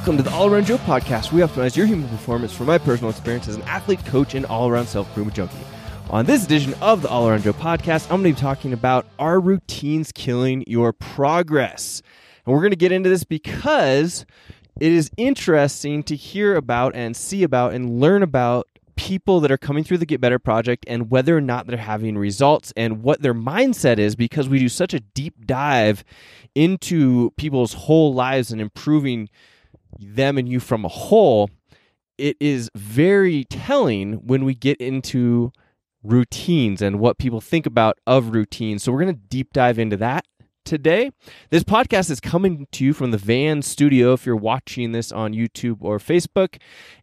Welcome to the All Around Joe podcast. We optimize your human performance from my personal experience as an athlete, coach, and all around self improvement junkie. On this edition of the All Around Joe podcast, I'm going to be talking about are routines killing your progress? And we're going to get into this because it is interesting to hear about and see about and learn about people that are coming through the Get Better project and whether or not they're having results and what their mindset is because we do such a deep dive into people's whole lives and improving them and you from a whole. It is very telling when we get into routines and what people think about of routines. So we're going to deep dive into that today. This podcast is coming to you from the Van Studio if you're watching this on YouTube or Facebook.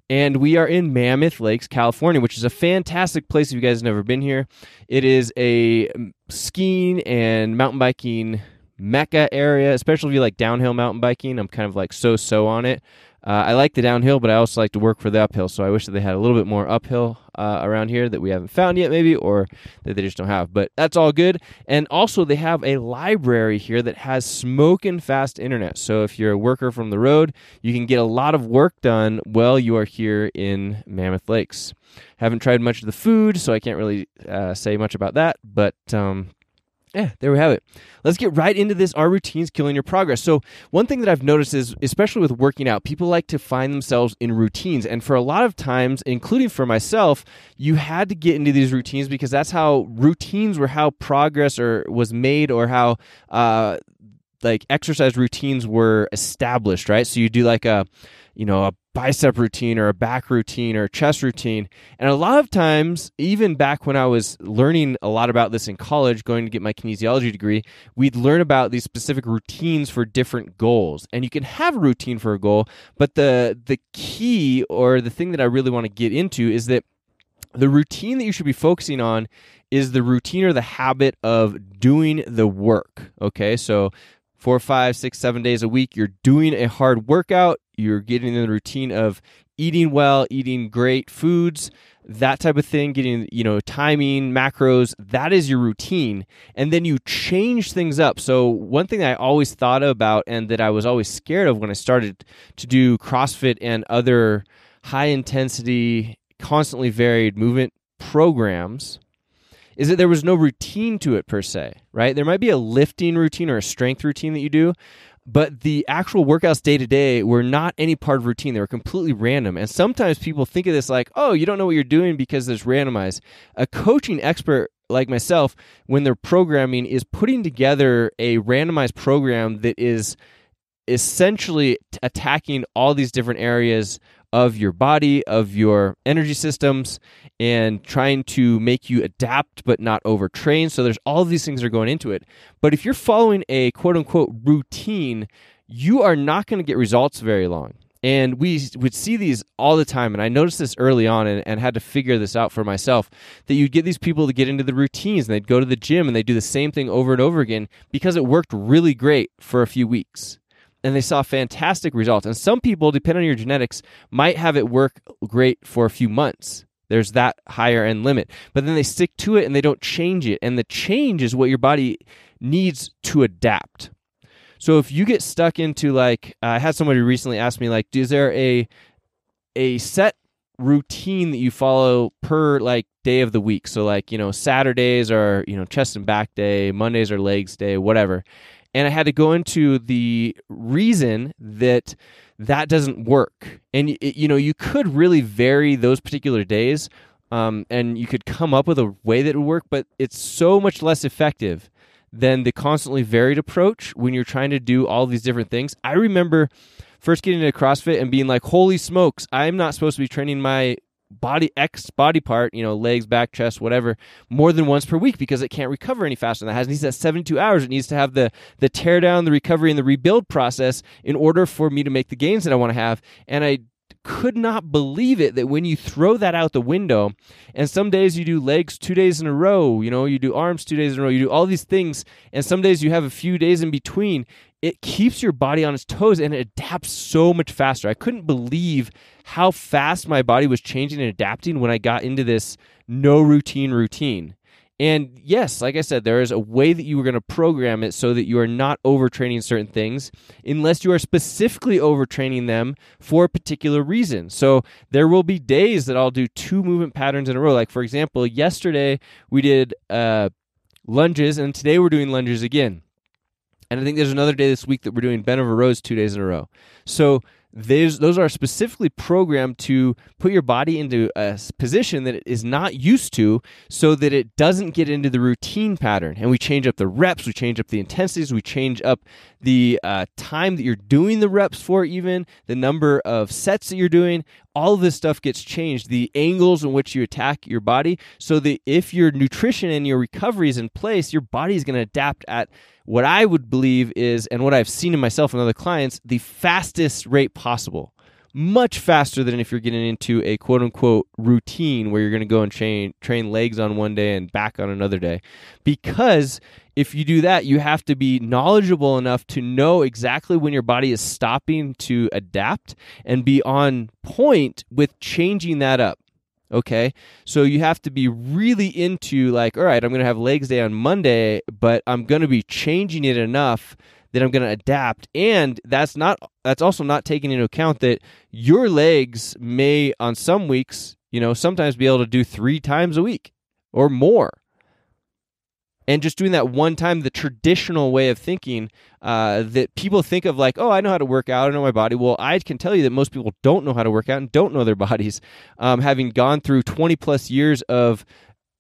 And we are in Mammoth Lakes, California, which is a fantastic place if you guys have never been here. It is a mm, skiing and mountain biking mecca area, especially if you like downhill mountain biking. I'm kind of like so so on it. Uh, I like the downhill, but I also like to work for the uphill. So I wish that they had a little bit more uphill uh, around here that we haven't found yet, maybe, or that they just don't have. But that's all good. And also, they have a library here that has smoking fast internet. So if you're a worker from the road, you can get a lot of work done while you are here in Mammoth Lakes. Haven't tried much of the food, so I can't really uh, say much about that. But um, yeah, there we have it. Let's get right into this. Are routines killing your progress? So, one thing that I've noticed is, especially with working out, people like to find themselves in routines. And for a lot of times, including for myself, you had to get into these routines because that's how routines were how progress or was made or how uh, like exercise routines were established, right? So you do like a, you know, a bicep routine or a back routine or a chest routine. And a lot of times, even back when I was learning a lot about this in college, going to get my kinesiology degree, we'd learn about these specific routines for different goals. And you can have a routine for a goal, but the the key or the thing that I really want to get into is that the routine that you should be focusing on is the routine or the habit of doing the work. Okay, so four, five, six, seven days a week, you're doing a hard workout, you're getting in the routine of eating well, eating great foods, that type of thing, getting, you know, timing, macros, that is your routine. And then you change things up. So, one thing I always thought about and that I was always scared of when I started to do CrossFit and other high intensity, constantly varied movement programs is that there was no routine to it per se, right? There might be a lifting routine or a strength routine that you do, but the actual workouts day to day were not any part of routine. They were completely random. And sometimes people think of this like, oh, you don't know what you're doing because it's randomized. A coaching expert like myself, when they're programming, is putting together a randomized program that is essentially attacking all these different areas of your body, of your energy systems, and trying to make you adapt but not overtrain. So there's all these things that are going into it. But if you're following a quote unquote routine, you are not going to get results very long. And we would see these all the time. And I noticed this early on and, and, had to figure this out for myself that you'd get these people to get into the routines and they'd go to the gym and they'd do the same thing over and over again because it worked really great for a few weeks and they saw fantastic results. And some people, depending on your genetics, might have it work great for a few months. There's that higher end limit. But then they stick to it and they don't change it. And the change is what your body needs to adapt. So if you get stuck into like, uh, I had somebody recently ask me like, is there a a set routine that you follow per like day of the week? So like, you know, Saturdays are, you know, chest and back day, Mondays are legs day, whatever and I had to go into the reason that that doesn't work. And you know, you could really vary those particular days, um, and you could come up with a way that would work, but it's so much less effective than the constantly varied approach when you're trying to do all these different things. I remember first getting into CrossFit and being like, "Holy smokes! I'm not supposed to be training my body X body part, you know, legs, back, chest, whatever, more than once per week because it can't recover any faster than that. It needs that 72 hours. It needs to have the the tear down, the recovery, and the rebuild process in order for me to make the gains that I want to have. And I could not believe it that when you throw that out the window, and some days you do legs two days in a row, you know, you do arms two days in a row, you do all these things, and some days you have a few days in between, it keeps your body on its toes and it adapts so much faster. I couldn't believe how fast my body was changing and adapting when I got into this no routine routine. And yes, like I said, there is a way that you are going to program it so that you are not overtraining certain things unless you are specifically overtraining them for a particular reason. So there will be days that I'll do two movement patterns in a row. Like, for example, yesterday we did uh, lunges, and today we're doing lunges again. And I think there's another day this week that we're doing bent over rows two days in a row. So those those are specifically programmed to put your body into a position that it is not used to so that it doesn't get into the routine pattern. And we change up the reps we change up the intensities we change up the uh, time that you're doing the reps for even the number of sets that you're doing all of this stuff gets changed the angles in which you attack your body so that if your nutrition and your recovery is in place your body is going to adapt at what I would believe is, and what I've seen in myself and other clients, the fastest rate possible. Much faster than if you're getting into a quote unquote routine where you're going to go and train, train legs on one day and back on another day. Because if you do that, you have to be knowledgeable enough to know exactly when your body is stopping to adapt and be on point with changing that up. Okay. So you have to be really into like, all right, I'm going to have legs day on Monday, but I'm going to be changing it enough that I'm going to adapt. And that's not, that's also not taking into account that your legs may on some weeks, you know, sometimes be able to do three times a week or more. And just doing that one time the traditional way of thinking uh, that people think of like oh i know how to work out. I know my body. Well i can tell you that most people don't know how to work out and don't know their bodies um, having gone through 20 plus years of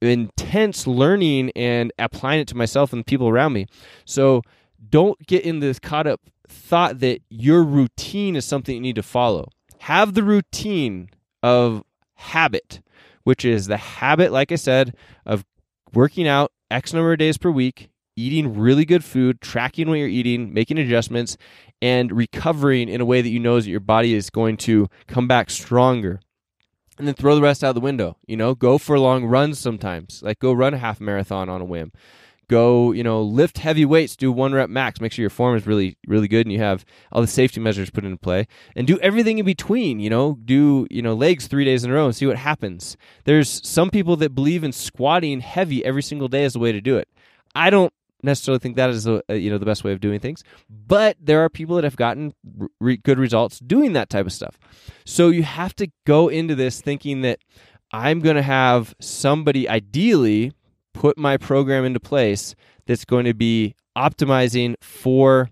intense learning and applying it to myself and the people around me. So don't get in this caught up thought that your routine is something you need to follow have the routine of habit which is the habit like i said of working out X number of days per week, eating really good food, tracking what you're eating, making adjustments, and recovering in a way that you know that your body is going to come back stronger. And then throw the rest out the window. You know, go for long runs sometimes. Like go run a half marathon on a whim. Go, you know, lift heavy weights, do one rep max, make sure your form is really, really good and you have all the safety measures put into play. And do everything in between, you know, do, you know, legs three days in a row and see what happens. There's some people that believe in squatting heavy every single day as a way to do it. I don't necessarily think that is a, uh, you know the best way of doing things but there are people that have gotten re- good results doing that type of stuff so you have to go into this thinking that i'm going to have somebody ideally put my program into place that's going to be optimizing for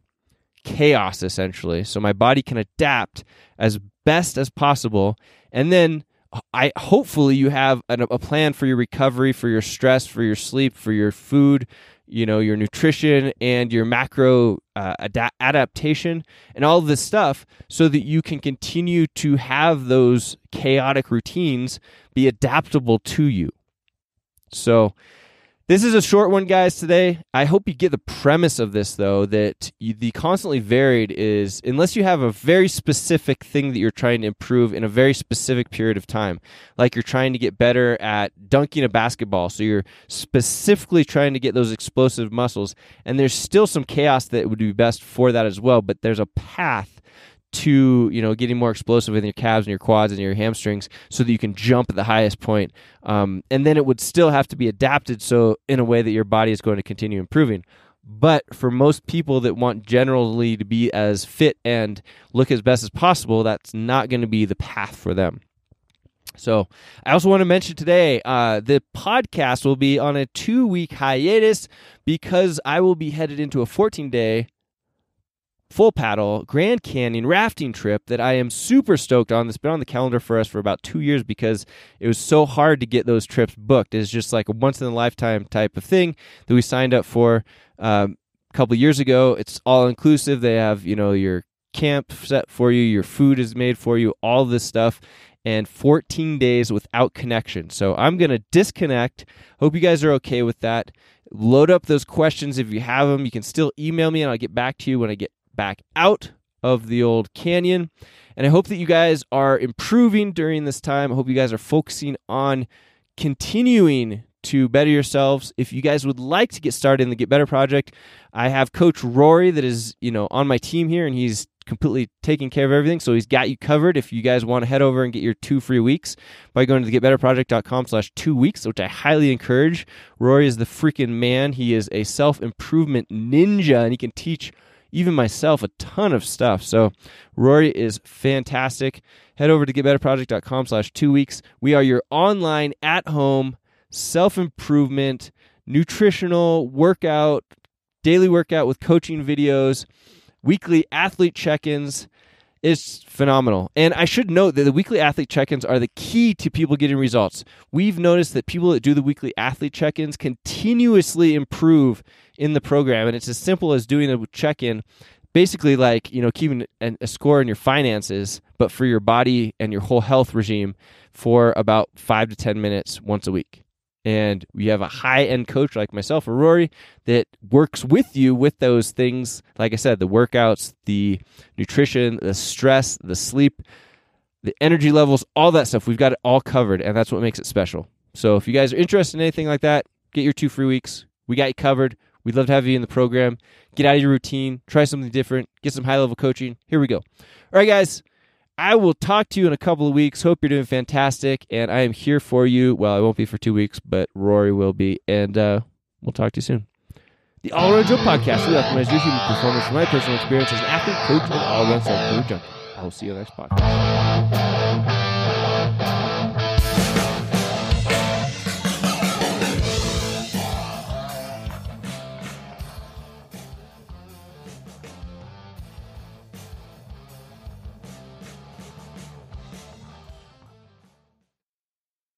chaos essentially so my body can adapt as best as possible and then I hopefully you have a, a plan for your recovery, for your stress, for your sleep, for your food, you know, your nutrition and your macro uh, ad- adaptation and all this stuff so that you can continue to have those chaotic routines be adaptable to you. So this is a short one, guys, today. I hope you get the premise of this, though, that you, the constantly varied is unless you have a very specific thing that you're trying to improve in a very specific period of time, like you're trying to get better at dunking a basketball. So you're specifically trying to get those explosive muscles, and there's still some chaos that would be best for that as well, but there's a path to you know getting more explosive in your calves and your quads and your hamstrings so that you can jump at the highest point. Um, and then it would still have to be adapted so in a way that your body is going to continue improving. But for most people that want generally to be as fit and look as best as possible that's not going to be the path for them. So, I also want to mention today uh, the podcast will be on a two week hiatus because I will be headed into a 14 day full paddle Grand Canyon rafting trip that I am super stoked on. That's been on the calendar for us for about two years because it was so hard to get those trips booked. It's just like a once in a lifetime type of thing that we signed up for um, a couple years ago. It's all inclusive. They have you know your camp set for you, your food is made for you, all this stuff. And 14 days without connection. So I'm going to disconnect. Hope you guys are okay with that load up those questions if you have them. You can still email me and I'll get back to you when I get back out of the old canyon. And I hope that you guys are improving during this time. I hope you guys are focusing on continuing to better yourselves. If you guys would like to get started in the Get Better project, I have Coach Rory that is, you know, on my team here and he's completely taking care of everything. So he's got you covered. If you guys want to head over and get your two free weeks by going to getbetterproject.com slash two weeks, which I highly encourage. Rory is the freaking man. He is a self improvement ninja and he can teach even myself a ton of stuff. So Rory is fantastic. Head over to getbetterproject.com slash two weeks. We are your online at home self improvement, nutritional workout, daily workout with coaching videos, weekly athlete check ins. It's phenomenal. And I should note that the weekly athlete check ins are the key to people getting results. We've noticed that people that do the weekly athlete check ins continuously improve in the program. And it's as simple as doing a check in, basically like, you know, keeping a score in your finances, but for your body and your whole health regime for about five to 10 minutes once a week and we have a high end coach like myself or Rory that works with you with those things. Like I said, the workouts, the nutrition, the stress, the sleep, the energy levels, all that stuff. We've got it all covered, and that's what makes it special. So if you guys are interested in anything like that, get your two free weeks. We got you covered. We'd love to have you in the program. Get out of your routine, try something different, get some high level coaching. Here we go. All right, guys. I will talk to you in a couple of weeks. Hope you're doing fantastic. And I am here for you. Well, I won't be for two weeks, but Rory will be. And uh, we'll talk to you soon. The All Around Joe podcast. We optimize your human performance from my personal experience as an athlete, coach, and all around self junkie. I will see you next podcast.